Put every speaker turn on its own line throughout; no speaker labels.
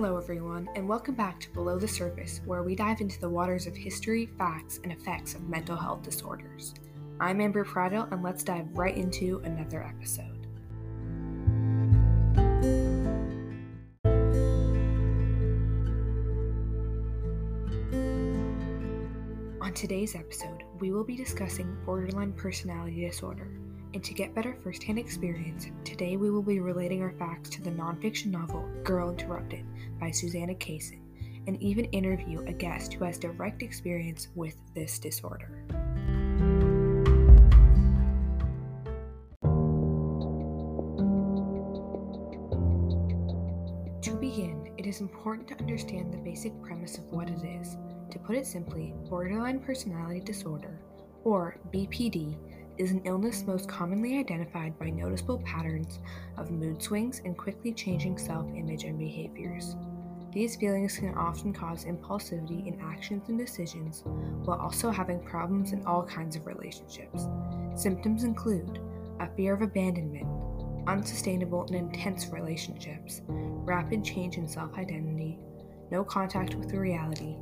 Hello, everyone, and welcome back to Below the Surface, where we dive into the waters of history, facts, and effects of mental health disorders. I'm Amber Prado, and let's dive right into another episode. On today's episode, we will be discussing borderline personality disorder. And to get better firsthand experience, today we will be relating our facts to the nonfiction novel Girl Interrupted by Susanna Kaysen, and even interview a guest who has direct experience with this disorder. To begin, it is important to understand the basic premise of what it is. To put it simply, borderline personality disorder, or BPD, is an illness most commonly identified by noticeable patterns of mood swings and quickly changing self image and behaviors. These feelings can often cause impulsivity in actions and decisions, while also having problems in all kinds of relationships. Symptoms include a fear of abandonment, unsustainable and intense relationships, rapid change in self identity, no contact with reality,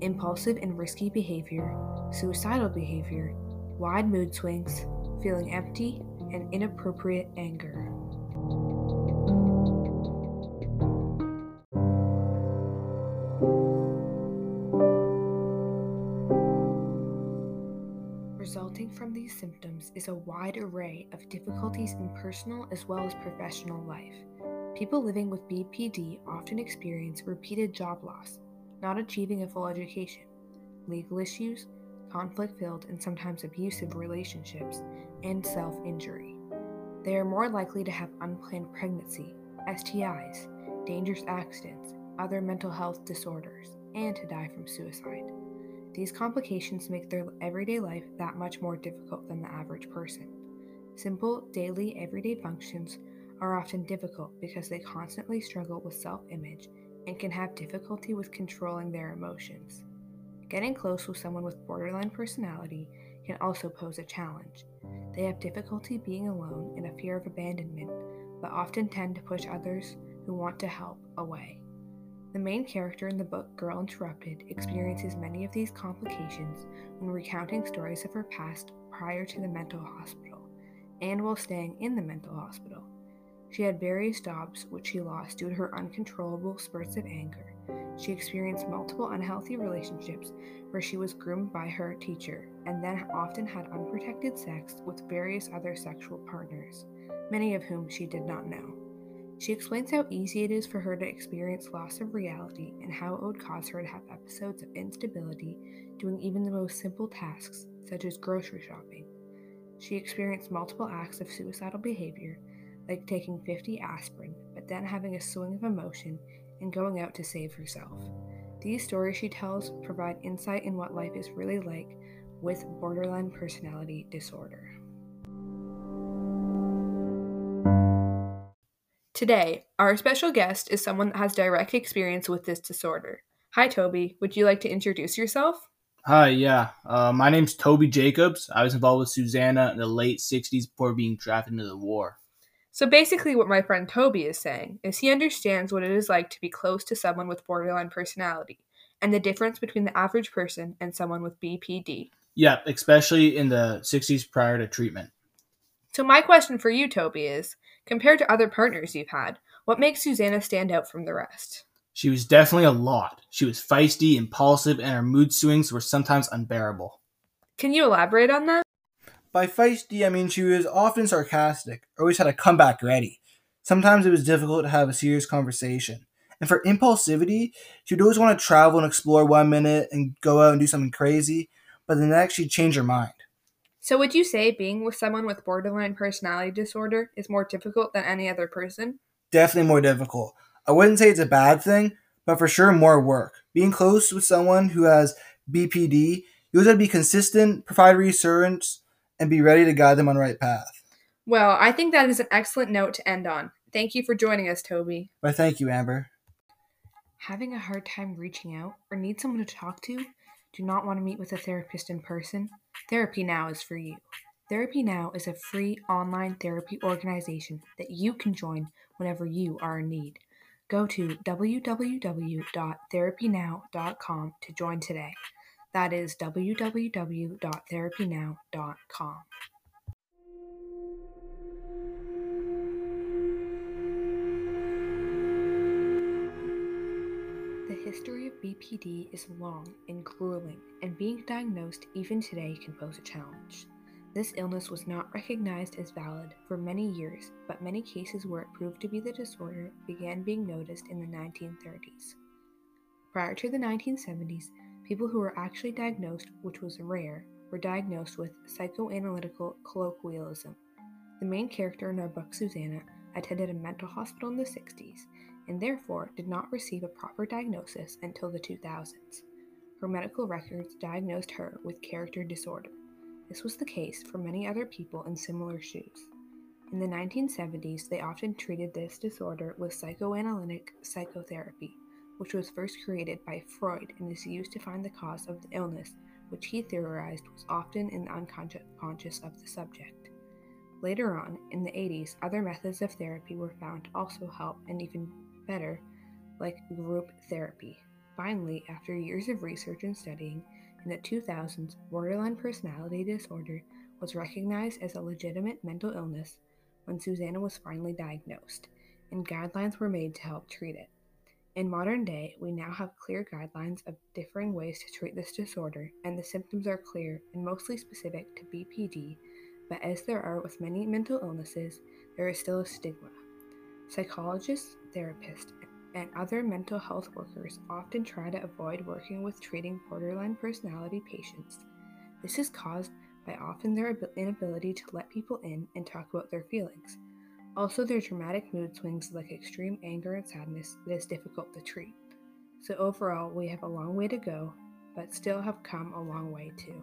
impulsive and risky behavior, suicidal behavior, wide mood swings, feeling empty, and inappropriate anger. Resulting from these symptoms is a wide array of difficulties in personal as well as professional life. People living with BPD often experience repeated job loss, not achieving a full education, legal issues, conflict filled and sometimes abusive relationships, and self injury. They are more likely to have unplanned pregnancy, STIs, dangerous accidents, other mental health disorders, and to die from suicide. These complications make their everyday life that much more difficult than the average person. Simple, daily, everyday functions are often difficult because they constantly struggle with self image and can have difficulty with controlling their emotions. Getting close with someone with borderline personality can also pose a challenge. They have difficulty being alone and a fear of abandonment, but often tend to push others who want to help away. The main character in the book Girl Interrupted experiences many of these complications when recounting stories of her past prior to the mental hospital and while staying in the mental hospital. She had various jobs which she lost due to her uncontrollable spurts of anger. She experienced multiple unhealthy relationships where she was groomed by her teacher and then often had unprotected sex with various other sexual partners, many of whom she did not know. She explains how easy it is for her to experience loss of reality and how it would cause her to have episodes of instability doing even the most simple tasks, such as grocery shopping. She experienced multiple acts of suicidal behavior like taking 50 aspirin, but then having a swing of emotion and going out to save herself. These stories she tells provide insight in what life is really like with borderline personality disorder. Today, our special guest is someone that has direct experience with this disorder. Hi, Toby. Would you like to introduce yourself?
Hi, yeah. Uh, my name's Toby Jacobs. I was involved with Susanna in the late 60s before being drafted into the war.
So basically, what my friend Toby is saying is he understands what it is like to be close to someone with borderline personality and the difference between the average person and someone with BPD.
Yeah, especially in the 60s prior to treatment.
So, my question for you, Toby, is compared to other partners you've had, what makes Susanna stand out from the rest?
She was definitely a lot. She was feisty, impulsive, and her mood swings were sometimes unbearable.
Can you elaborate on that?
By feisty, I mean she was often sarcastic, always had a comeback ready. Sometimes it was difficult to have a serious conversation. And for impulsivity, she would always want to travel and explore one minute and go out and do something crazy, but the next she'd change her mind.
So, would you say being with someone with borderline personality disorder is more difficult than any other person?
Definitely more difficult. I wouldn't say it's a bad thing, but for sure more work. Being close with someone who has BPD, you always have to be consistent, provide reassurance, and be ready to guide them on the right path.
Well, I think that is an excellent note to end on. Thank you for joining us, Toby.
But thank you, Amber.
Having a hard time reaching out or need someone to talk to? Do not want to meet with a therapist in person? Therapy Now is for you. Therapy Now is a free online therapy organization that you can join whenever you are in need. Go to www.therapynow.com to join today. That is www.therapynow.com. The history of BPD is long and grueling, and being diagnosed even today can pose a challenge. This illness was not recognized as valid for many years, but many cases where it proved to be the disorder began being noticed in the 1930s. Prior to the 1970s, people who were actually diagnosed, which was rare, were diagnosed with psychoanalytical colloquialism. The main character in our book, Susanna, attended a mental hospital in the 60s and therefore did not receive a proper diagnosis until the 2000s. Her medical records diagnosed her with character disorder. This was the case for many other people in similar shoes. In the 1970s, they often treated this disorder with psychoanalytic psychotherapy, which was first created by Freud and is used to find the cause of the illness, which he theorized was often in the unconscious of the subject. Later on, in the 80s, other methods of therapy were found to also help and even better, like group therapy. Finally, after years of research and studying, in the 2000s, borderline personality disorder was recognized as a legitimate mental illness when Susanna was finally diagnosed, and guidelines were made to help treat it. In modern day, we now have clear guidelines of differing ways to treat this disorder, and the symptoms are clear and mostly specific to BPD, but as there are with many mental illnesses, there is still a stigma. Psychologists, therapists, and other mental health workers often try to avoid working with treating borderline personality patients. This is caused by often their inability to let people in and talk about their feelings. Also, their dramatic mood swings like extreme anger and sadness that is difficult to treat. So, overall, we have a long way to go, but still have come a long way too.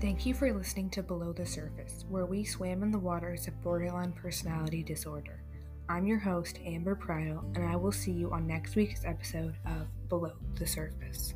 Thank you for listening to Below the Surface, where we swam in the waters of borderline personality disorder. I'm your host, Amber Pridle, and I will see you on next week's episode of Below the Surface.